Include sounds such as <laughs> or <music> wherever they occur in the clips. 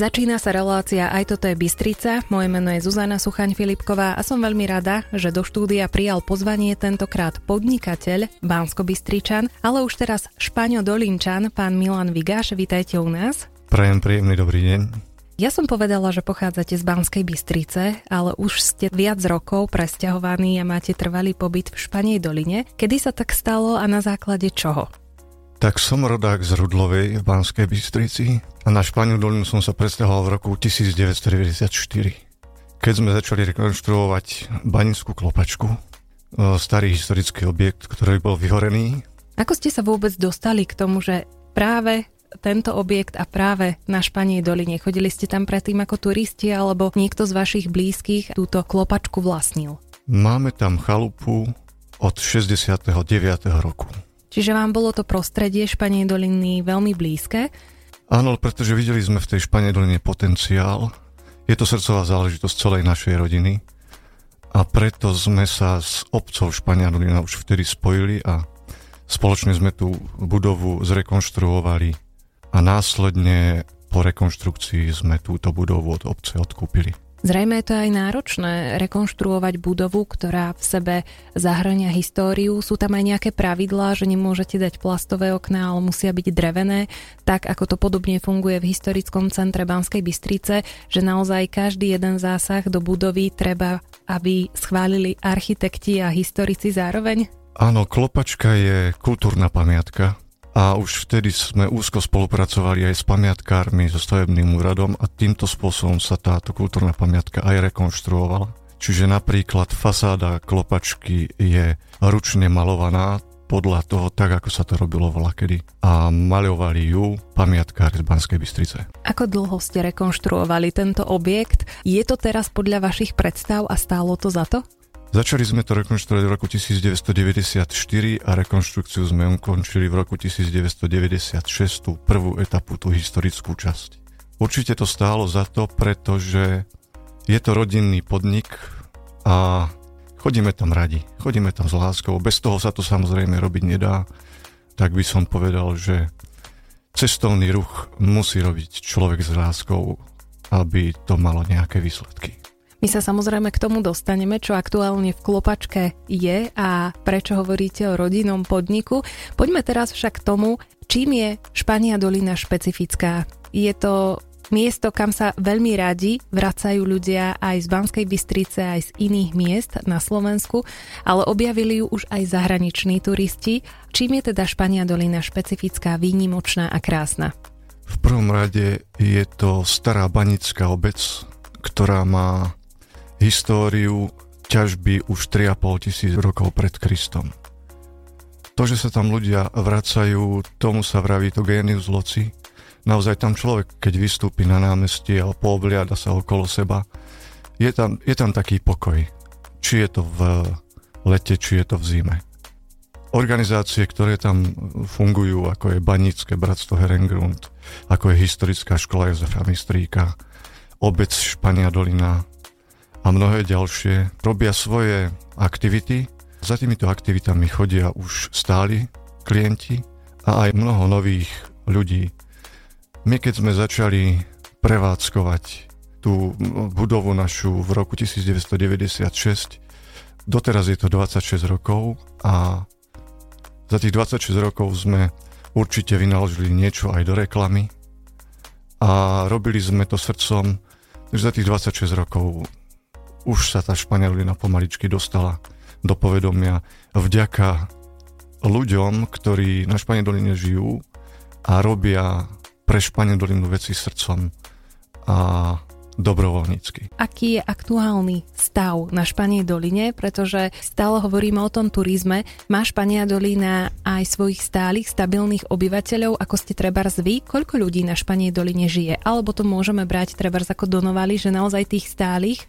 Začína sa relácia Aj toto je Bystrica. Moje meno je Zuzana Suchaň Filipková a som veľmi rada, že do štúdia prijal pozvanie tentokrát podnikateľ, bansko bystričan ale už teraz Špaňo Dolinčan, pán Milan Vigáš. Vítajte u nás. Prajem príjemný dobrý deň. Ja som povedala, že pochádzate z Banskej Bystrice, ale už ste viac rokov presťahovaní a máte trvalý pobyt v Španej doline. Kedy sa tak stalo a na základe čoho? Tak som rodák z Rudlovej v Banskej Bystrici a na Španiu dolinu som sa presťahoval v roku 1994. Keď sme začali rekonštruovať Baninskú klopačku, e, starý historický objekt, ktorý bol vyhorený. Ako ste sa vôbec dostali k tomu, že práve tento objekt a práve na Španej doline. Chodili ste tam predtým ako turisti alebo niekto z vašich blízkych túto klopačku vlastnil? Máme tam chalupu od 69. roku. Čiže vám bolo to prostredie Španej doliny veľmi blízke? Áno, pretože videli sme v tej Španej doline potenciál. Je to srdcová záležitosť celej našej rodiny a preto sme sa s obcov Špania dolina už vtedy spojili a spoločne sme tú budovu zrekonštruovali a následne po rekonštrukcii sme túto budovu od obce odkúpili. Zrejme je to aj náročné rekonštruovať budovu, ktorá v sebe zahrania históriu. Sú tam aj nejaké pravidlá, že nemôžete dať plastové okná, ale musia byť drevené, tak ako to podobne funguje v historickom centre Banskej Bystrice, že naozaj každý jeden zásah do budovy treba, aby schválili architekti a historici zároveň? Áno, klopačka je kultúrna pamiatka, a už vtedy sme úzko spolupracovali aj s pamiatkármi, so stavebným úradom a týmto spôsobom sa táto kultúrna pamiatka aj rekonštruovala. Čiže napríklad fasáda klopačky je ručne malovaná podľa toho, tak ako sa to robilo vlakedy. A maľovali ju pamiatkári z Banskej Bystrice. Ako dlho ste rekonštruovali tento objekt? Je to teraz podľa vašich predstav a stálo to za to? Začali sme to rekonštruovať v roku 1994 a rekonštrukciu sme ukončili v roku 1996, tú prvú etapu, tú historickú časť. Určite to stálo za to, pretože je to rodinný podnik a chodíme tam radi, chodíme tam s láskou. Bez toho sa to samozrejme robiť nedá. Tak by som povedal, že cestovný ruch musí robiť človek s láskou, aby to malo nejaké výsledky. My sa samozrejme k tomu dostaneme, čo aktuálne v Klopačke je a prečo hovoríte o rodinnom podniku. Poďme teraz však k tomu, čím je Špania dolina špecifická. Je to miesto, kam sa veľmi radi vracajú ľudia aj z Banskej Bystrice, aj z iných miest na Slovensku, ale objavili ju už aj zahraniční turisti. Čím je teda Špania dolina špecifická, výnimočná a krásna? V prvom rade je to stará banická obec, ktorá má históriu ťažby už 3,5 tisíc rokov pred Kristom. To, že sa tam ľudia vracajú, tomu sa vraví to genius loci. Naozaj tam človek, keď vystúpi na námestie a poobliada sa okolo seba, je tam, je tam taký pokoj. Či je to v lete, či je to v zime. Organizácie, ktoré tam fungujú, ako je Banícke bratstvo Herengrund, ako je historická škola Jozefa Mistríka, obec Špania Dolina, a mnohé ďalšie robia svoje aktivity. Za týmito aktivitami chodia už stáli klienti a aj mnoho nových ľudí. My keď sme začali prevádzkovať tú budovu našu v roku 1996, doteraz je to 26 rokov a za tých 26 rokov sme určite vynaložili niečo aj do reklamy a robili sme to srdcom, že za tých 26 rokov už sa tá španielina pomaličky dostala do povedomia vďaka ľuďom, ktorí na Španiedoline žijú a robia pre Španiedolinu veci srdcom a dobrovoľnícky. Aký je aktuálny stav na Španie doline, pretože stále hovoríme o tom turizme. Má Špania dolina aj svojich stálych, stabilných obyvateľov, ako ste treba vy? Koľko ľudí na Španie doline žije? Alebo to môžeme brať treba ako donovali, že naozaj tých stálych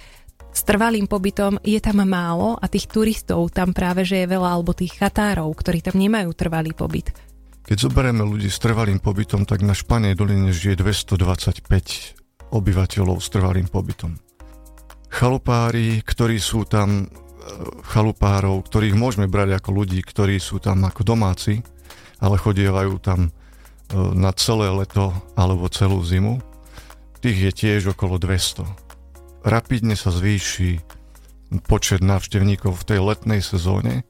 s trvalým pobytom je tam málo a tých turistov tam práve že je veľa, alebo tých chatárov, ktorí tam nemajú trvalý pobyt. Keď zoberieme ľudí s trvalým pobytom, tak na Španej doline žije 225 obyvateľov s trvalým pobytom. Chalupári, ktorí sú tam, e, chalupárov, ktorých môžeme brať ako ľudí, ktorí sú tam ako domáci, ale chodievajú tam e, na celé leto alebo celú zimu, tých je tiež okolo 200. Rapidne sa zvýši počet návštevníkov v tej letnej sezóne,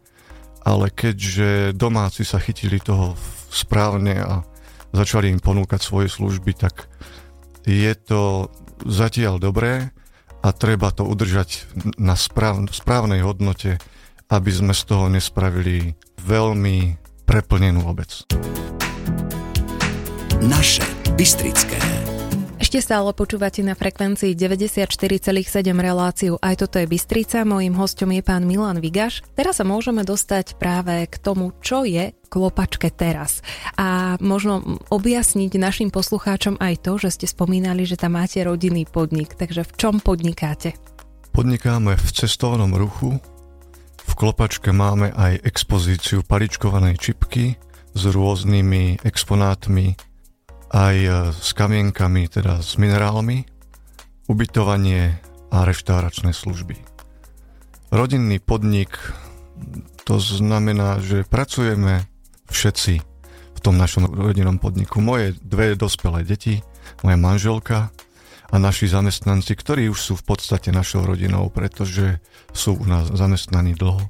ale keďže domáci sa chytili toho správne a začali im ponúkať svoje služby, tak je to zatiaľ dobré a treba to udržať na správ, správnej hodnote, aby sme z toho nespravili veľmi preplnenú obec. Naše Bystrické. Ešte stále počúvate na frekvencii 94,7 reláciu Aj toto je Bystrica. Mojím hostom je pán Milan Vigaš. Teraz sa môžeme dostať práve k tomu, čo je klopačke teraz. A možno objasniť našim poslucháčom aj to, že ste spomínali, že tam máte rodinný podnik. Takže v čom podnikáte? Podnikáme v cestovnom ruchu. V klopačke máme aj expozíciu paličkovanej čipky s rôznymi exponátmi aj e, s kamienkami, teda s minerálmi, ubytovanie a reštauračné služby. Rodinný podnik, to znamená, že pracujeme všetci v tom našom rodinnom podniku. Moje dve dospelé deti, moja manželka a naši zamestnanci, ktorí už sú v podstate našou rodinou, pretože sú u nás zamestnaní dlho.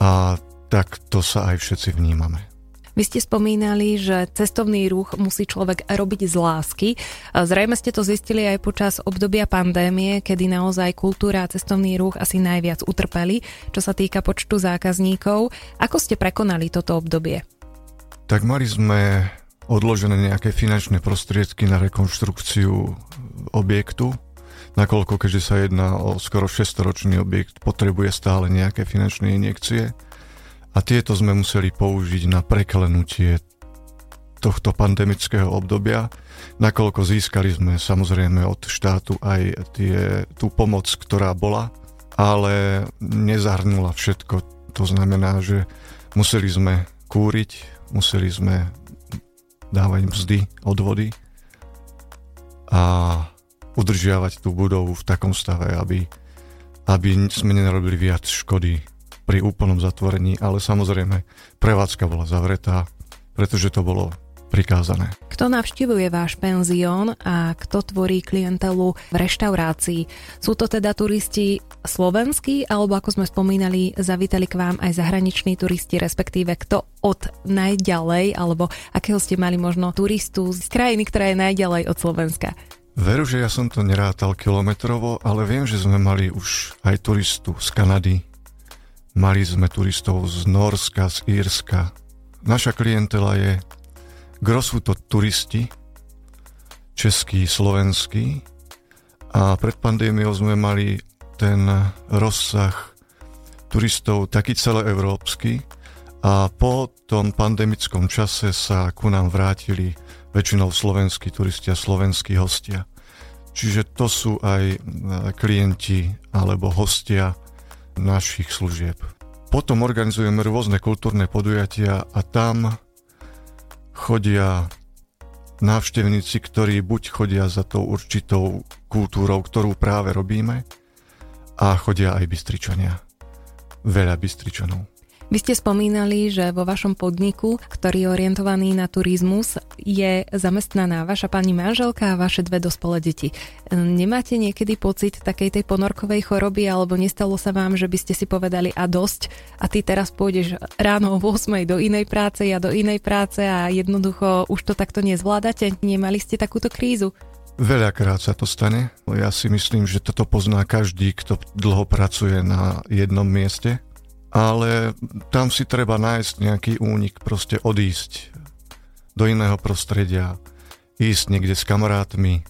A tak to sa aj všetci vnímame. Vy ste spomínali, že cestovný ruch musí človek robiť z lásky. Zrejme ste to zistili aj počas obdobia pandémie, kedy naozaj kultúra a cestovný ruch asi najviac utrpeli, čo sa týka počtu zákazníkov. Ako ste prekonali toto obdobie? Tak mali sme odložené nejaké finančné prostriedky na rekonštrukciu objektu, nakoľko keďže sa jedná o skoro 600-ročný objekt, potrebuje stále nejaké finančné injekcie a tieto sme museli použiť na preklenutie tohto pandemického obdobia, nakoľko získali sme samozrejme od štátu aj tie, tú pomoc, ktorá bola, ale nezahrnula všetko. To znamená, že museli sme kúriť, museli sme dávať mzdy, odvody a udržiavať tú budovu v takom stave, aby, aby sme nenarobili viac škody pri úplnom zatvorení, ale samozrejme prevádzka bola zavretá, pretože to bolo prikázané. Kto navštívuje váš penzión a kto tvorí klientelu v reštaurácii? Sú to teda turisti slovenskí, alebo ako sme spomínali, zavítali k vám aj zahraniční turisti, respektíve kto od najďalej, alebo akého ste mali možno turistu z krajiny, ktorá je najďalej od Slovenska? Veru, že ja som to nerátal kilometrovo, ale viem, že sme mali už aj turistu z Kanady, Mali sme turistov z Norska, z Írska. Naša klientela je, gro sú to turisti, český, slovenský a pred pandémiou sme mali ten rozsah turistov taký celoevropský a po tom pandemickom čase sa ku nám vrátili väčšinou slovenskí turisti a slovenskí hostia. Čiže to sú aj klienti alebo hostia našich služieb. Potom organizujeme rôzne kultúrne podujatia a tam chodia návštevníci, ktorí buď chodia za tou určitou kultúrou, ktorú práve robíme, a chodia aj Bystričania. Veľa Bystričanov. Vy ste spomínali, že vo vašom podniku, ktorý je orientovaný na turizmus, je zamestnaná vaša pani manželka a vaše dve dospelé deti. Nemáte niekedy pocit takej tej ponorkovej choroby, alebo nestalo sa vám, že by ste si povedali a dosť a ty teraz pôjdeš ráno o 8 do inej práce, ja do inej práce a jednoducho už to takto nezvládate? Nemali ste takúto krízu? Veľakrát sa to stane. Ja si myslím, že toto pozná každý, kto dlho pracuje na jednom mieste ale tam si treba nájsť nejaký únik, proste odísť do iného prostredia, ísť niekde s kamarátmi,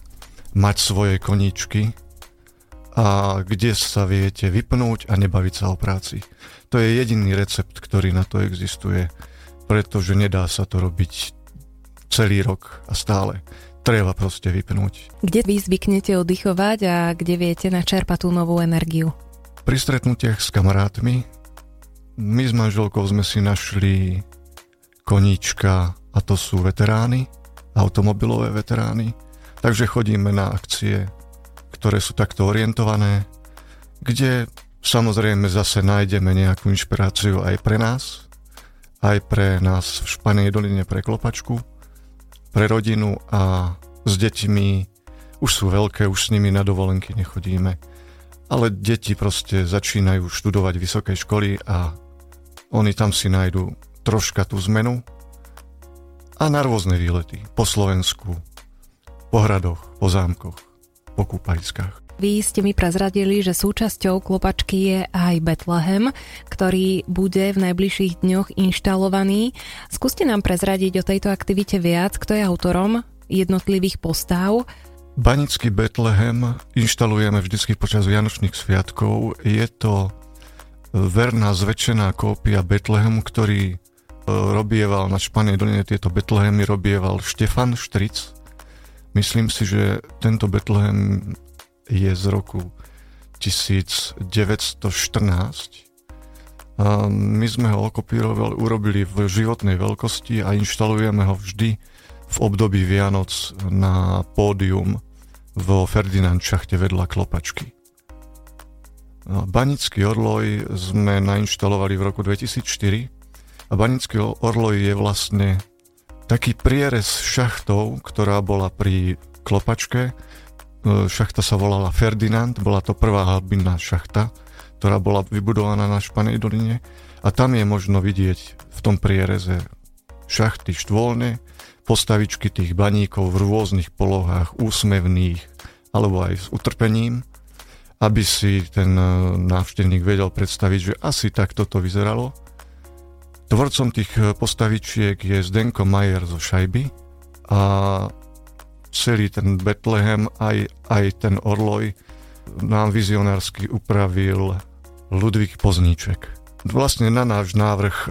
mať svoje koníčky a kde sa viete vypnúť a nebaviť sa o práci. To je jediný recept, ktorý na to existuje, pretože nedá sa to robiť celý rok a stále. Treba proste vypnúť. Kde vy zvyknete oddychovať a kde viete načerpať tú novú energiu? Pri stretnutiach s kamarátmi, my s manželkou sme si našli koníčka a to sú veterány, automobilové veterány. Takže chodíme na akcie, ktoré sú takto orientované, kde samozrejme zase nájdeme nejakú inšpiráciu aj pre nás, aj pre nás v Španej doline pre klopačku, pre rodinu a s deťmi Už sú veľké, už s nimi na dovolenky nechodíme. Ale deti proste začínajú študovať vysoké školy a oni tam si nájdú troška tú zmenu a na rôzne výlety. Po Slovensku, po hradoch, po zámkoch, po kúpaliskách. Vy ste mi prezradili, že súčasťou klopačky je aj Betlehem, ktorý bude v najbližších dňoch inštalovaný. Skúste nám prezradiť o tejto aktivite viac, kto je autorom jednotlivých postav. Banický Betlehem inštalujeme vždy počas Vianočných sviatkov. Je to verná zväčšená kópia Betlehemu, ktorý e, robieval na Španej doline tieto Betlehemy, robieval Štefan Štric. Myslím si, že tento Betlehem je z roku 1914. A my sme ho okopírovali, urobili v životnej veľkosti a inštalujeme ho vždy v období Vianoc na pódium vo Ferdinand šachte vedľa klopačky. Banický orloj sme nainštalovali v roku 2004 a Banický orloj je vlastne taký prierez šachtov, ktorá bola pri klopačke. E, šachta sa volala Ferdinand, bola to prvá halbinná šachta, ktorá bola vybudovaná na Španej doline. A tam je možno vidieť v tom priereze šachty štvolné, postavičky tých baníkov v rôznych polohách, úsmevných alebo aj s utrpením, aby si ten e, návštevník vedel predstaviť, že asi takto to vyzeralo. Tvorcom tých e, postavičiek je Zdenko Majer zo Šajby a celý ten Betlehem, aj, aj ten Orloj nám vizionársky upravil Ludvík Pozníček. Vlastne na náš návrh e,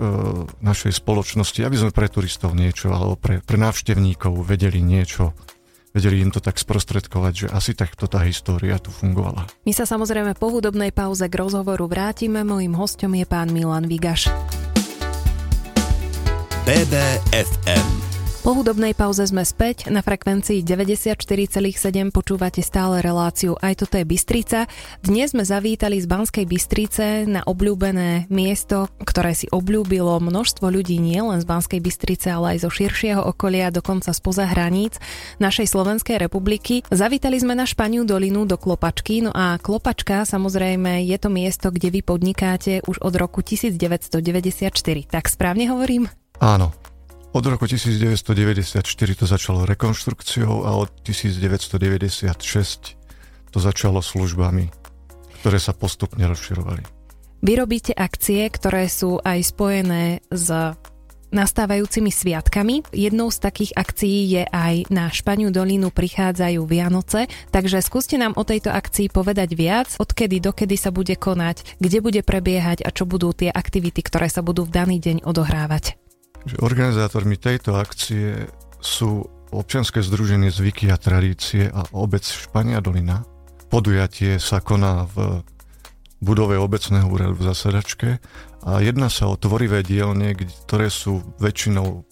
našej spoločnosti, aby sme pre turistov niečo, alebo pre, pre návštevníkov vedeli niečo vedeli im to tak sprostredkovať, že asi takto tá história tu fungovala. My sa samozrejme po hudobnej pauze k rozhovoru vrátime. Mojím hostom je pán Milan Vigaš. BBFM po hudobnej pauze sme späť na frekvencii 94,7 počúvate stále reláciu Aj toto je Bystrica. Dnes sme zavítali z Banskej Bystrice na obľúbené miesto, ktoré si obľúbilo množstvo ľudí nielen z Banskej Bystrice, ale aj zo širšieho okolia, dokonca spoza hraníc našej Slovenskej republiky. Zavítali sme na Španiu dolinu do Klopačky, no a Klopačka samozrejme je to miesto, kde vy podnikáte už od roku 1994. Tak správne hovorím? Áno, od roku 1994 to začalo rekonštrukciou a od 1996 to začalo službami, ktoré sa postupne rozširovali. Vy robíte akcie, ktoré sú aj spojené s nastávajúcimi sviatkami. Jednou z takých akcií je aj na Španiu dolinu prichádzajú Vianoce, takže skúste nám o tejto akcii povedať viac, odkedy dokedy sa bude konať, kde bude prebiehať a čo budú tie aktivity, ktoré sa budú v daný deň odohrávať že organizátormi tejto akcie sú občianske združenie Zvyky a tradície a obec Špania Dolina. Podujatie sa koná v budove obecného úradu v zasadačke a jedná sa o tvorivé dielne, ktoré sú väčšinou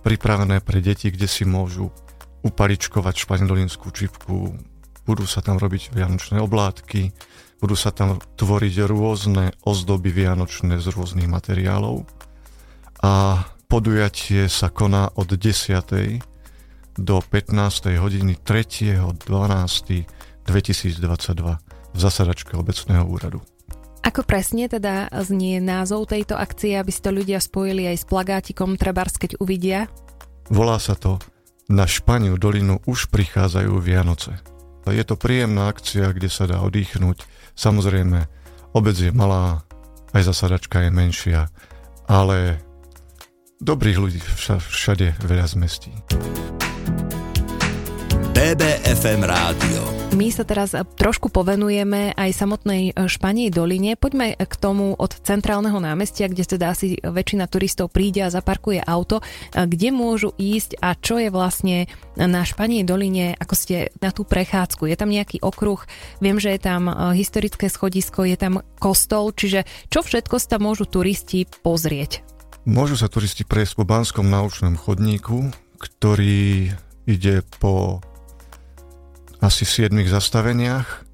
pripravené pre deti, kde si môžu upaličkovať španidolinskú čipku, budú sa tam robiť vianočné oblátky, budú sa tam tvoriť rôzne ozdoby vianočné z rôznych materiálov a Podujatie sa koná od 10. do 15. hodiny 3.12.2022 v zasadačke obecného úradu. Ako presne teda znie názov tejto akcie, aby si to ľudia spojili aj s plagátikom Trebars, keď uvidia? Volá sa to Na Španiu dolinu už prichádzajú Vianoce. Je to príjemná akcia, kde sa dá oddychnúť. Samozrejme, obec je malá, aj zasadačka je menšia, ale Dobrých ľudí všade veľa zmestí. BBFM rádio. My sa teraz trošku povenujeme aj samotnej Španej doline. Poďme k tomu od centrálneho námestia, kde teda asi väčšina turistov príde a zaparkuje auto. Kde môžu ísť a čo je vlastne na Španej doline, ako ste na tú prechádzku? Je tam nejaký okruh? Viem, že je tam historické schodisko, je tam kostol, čiže čo všetko sa môžu turisti pozrieť? Môžu sa turisti prejsť po Banskom naučnom chodníku, ktorý ide po asi 7 zastaveniach.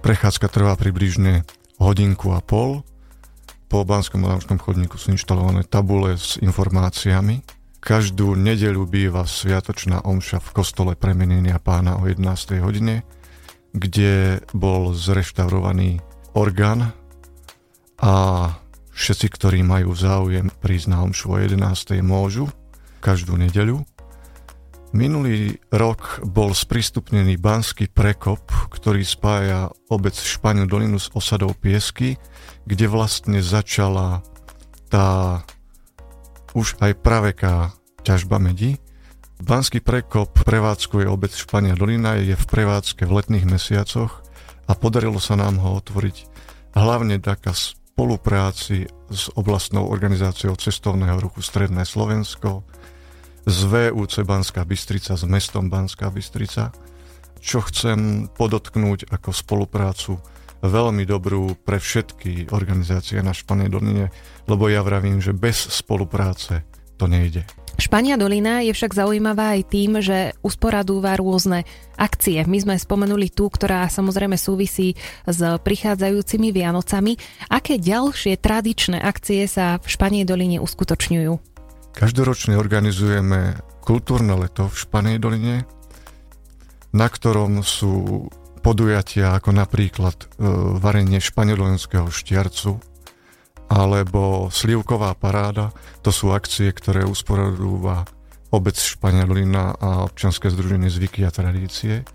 Prechádzka trvá približne hodinku a pol. Po Banskom naučnom chodníku sú inštalované tabule s informáciami, každú nedeľu býva sviatočná omša v kostole premenenia pána o 11. hodine, kde bol zreštaurovaný orgán a všetci, ktorí majú záujem prísť na omšu o 11. môžu každú nedeľu. Minulý rok bol sprístupnený Banský prekop, ktorý spája obec Španiu dolinu s osadou Piesky, kde vlastne začala tá už aj praveká ťažba medí. Banský prekop prevádzkuje obec Špania Dolina, je v prevádzke v letných mesiacoch a podarilo sa nám ho otvoriť hlavne taká spolupráci s oblastnou organizáciou cestovného ruchu Stredné Slovensko, z VUC Banská Bystrica, s mestom Banská Bystrica, čo chcem podotknúť ako spoluprácu veľmi dobrú pre všetky organizácie na Španej Doline, lebo ja vravím, že bez spolupráce to nejde. Špania Dolina je však zaujímavá aj tým, že usporadúva rôzne akcie. My sme spomenuli tú, ktorá samozrejme súvisí s prichádzajúcimi Vianocami. Aké ďalšie tradičné akcie sa v Španej Doline uskutočňujú? Každoročne organizujeme kultúrne leto v Španej doline, na ktorom sú podujatia ako napríklad e, varenie španielského štiarcu alebo slivková paráda. To sú akcie, ktoré usporadúva obec Španielina a občanské združenie zvyky a tradície.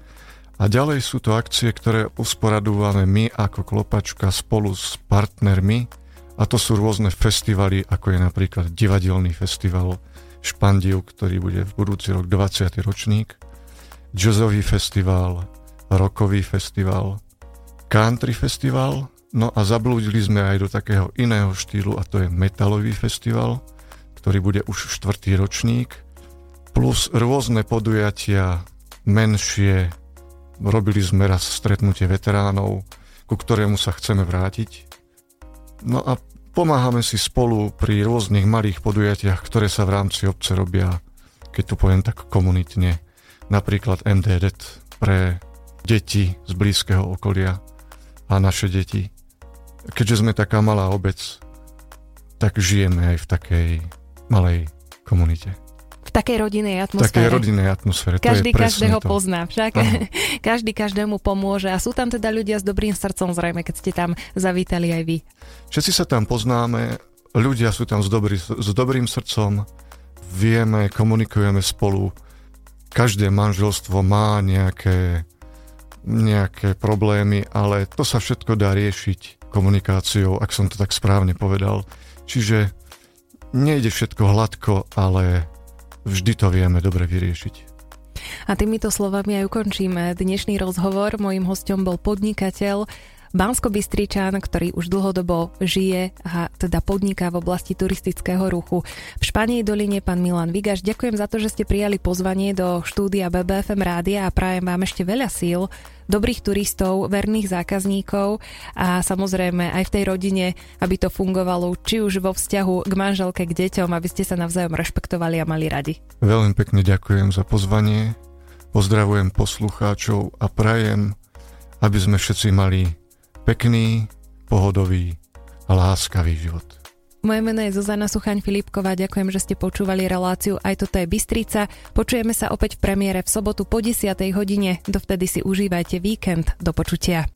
A ďalej sú to akcie, ktoré usporadúvame my ako Klopačka spolu s partnermi a to sú rôzne festivaly, ako je napríklad divadelný festival Špandiu, ktorý bude v budúci rok 20. ročník, jazzový festival, rockový festival, country festival, no a zablúdili sme aj do takého iného štýlu a to je metalový festival, ktorý bude už štvrtý ročník, plus rôzne podujatia menšie, robili sme raz stretnutie veteránov, ku ktorému sa chceme vrátiť. No a Pomáhame si spolu pri rôznych malých podujatiach, ktoré sa v rámci obce robia, keď tu poviem tak komunitne. Napríklad MDD pre deti z blízkeho okolia a naše deti. Keďže sme taká malá obec, tak žijeme aj v takej malej komunite v takej rodinej atmosfére. V takej rodinej atmosfére. Každý to je každého to. pozná však. <laughs> Každý každému pomôže a sú tam teda ľudia s dobrým srdcom zrejme, keď ste tam zavítali aj vy. Všetci sa tam poznáme, ľudia sú tam s, dobrý, s dobrým srdcom, vieme, komunikujeme spolu. Každé manželstvo má nejaké, nejaké problémy, ale to sa všetko dá riešiť komunikáciou, ak som to tak správne povedal. Čiže nejde všetko hladko, ale vždy to vieme dobre vyriešiť. A týmito slovami aj ukončíme dnešný rozhovor. Mojím hostom bol podnikateľ bansko ktorý už dlhodobo žije a teda podniká v oblasti turistického ruchu. V Španej doline pán Milan Vigaš, ďakujem za to, že ste prijali pozvanie do štúdia BBFM rádia a prajem vám ešte veľa síl dobrých turistov, verných zákazníkov a samozrejme aj v tej rodine, aby to fungovalo či už vo vzťahu k manželke, k deťom, aby ste sa navzájom rešpektovali a mali radi. Veľmi pekne ďakujem za pozvanie, pozdravujem poslucháčov a prajem, aby sme všetci mali pekný, pohodový a láskavý život. Moje meno je Zuzana Suchaň Filipková, ďakujem, že ste počúvali reláciu Aj toto je Bystrica. Počujeme sa opäť v premiére v sobotu po 10. hodine. Dovtedy si užívajte víkend. Do počutia.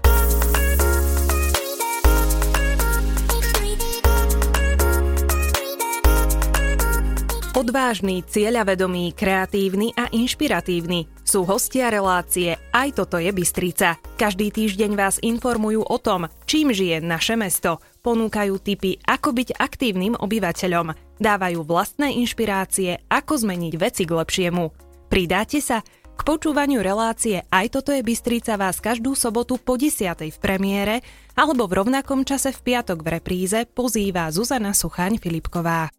Odvážny, cieľavedomý, kreatívny a inšpiratívny sú hostia relácie Aj toto je Bystrica. Každý týždeň vás informujú o tom, čím žije naše mesto. Ponúkajú tipy, ako byť aktívnym obyvateľom. Dávajú vlastné inšpirácie, ako zmeniť veci k lepšiemu. Pridáte sa? K počúvaniu relácie Aj toto je Bystrica vás každú sobotu po 10. v premiére alebo v rovnakom čase v piatok v repríze pozýva Zuzana Suchaň Filipková.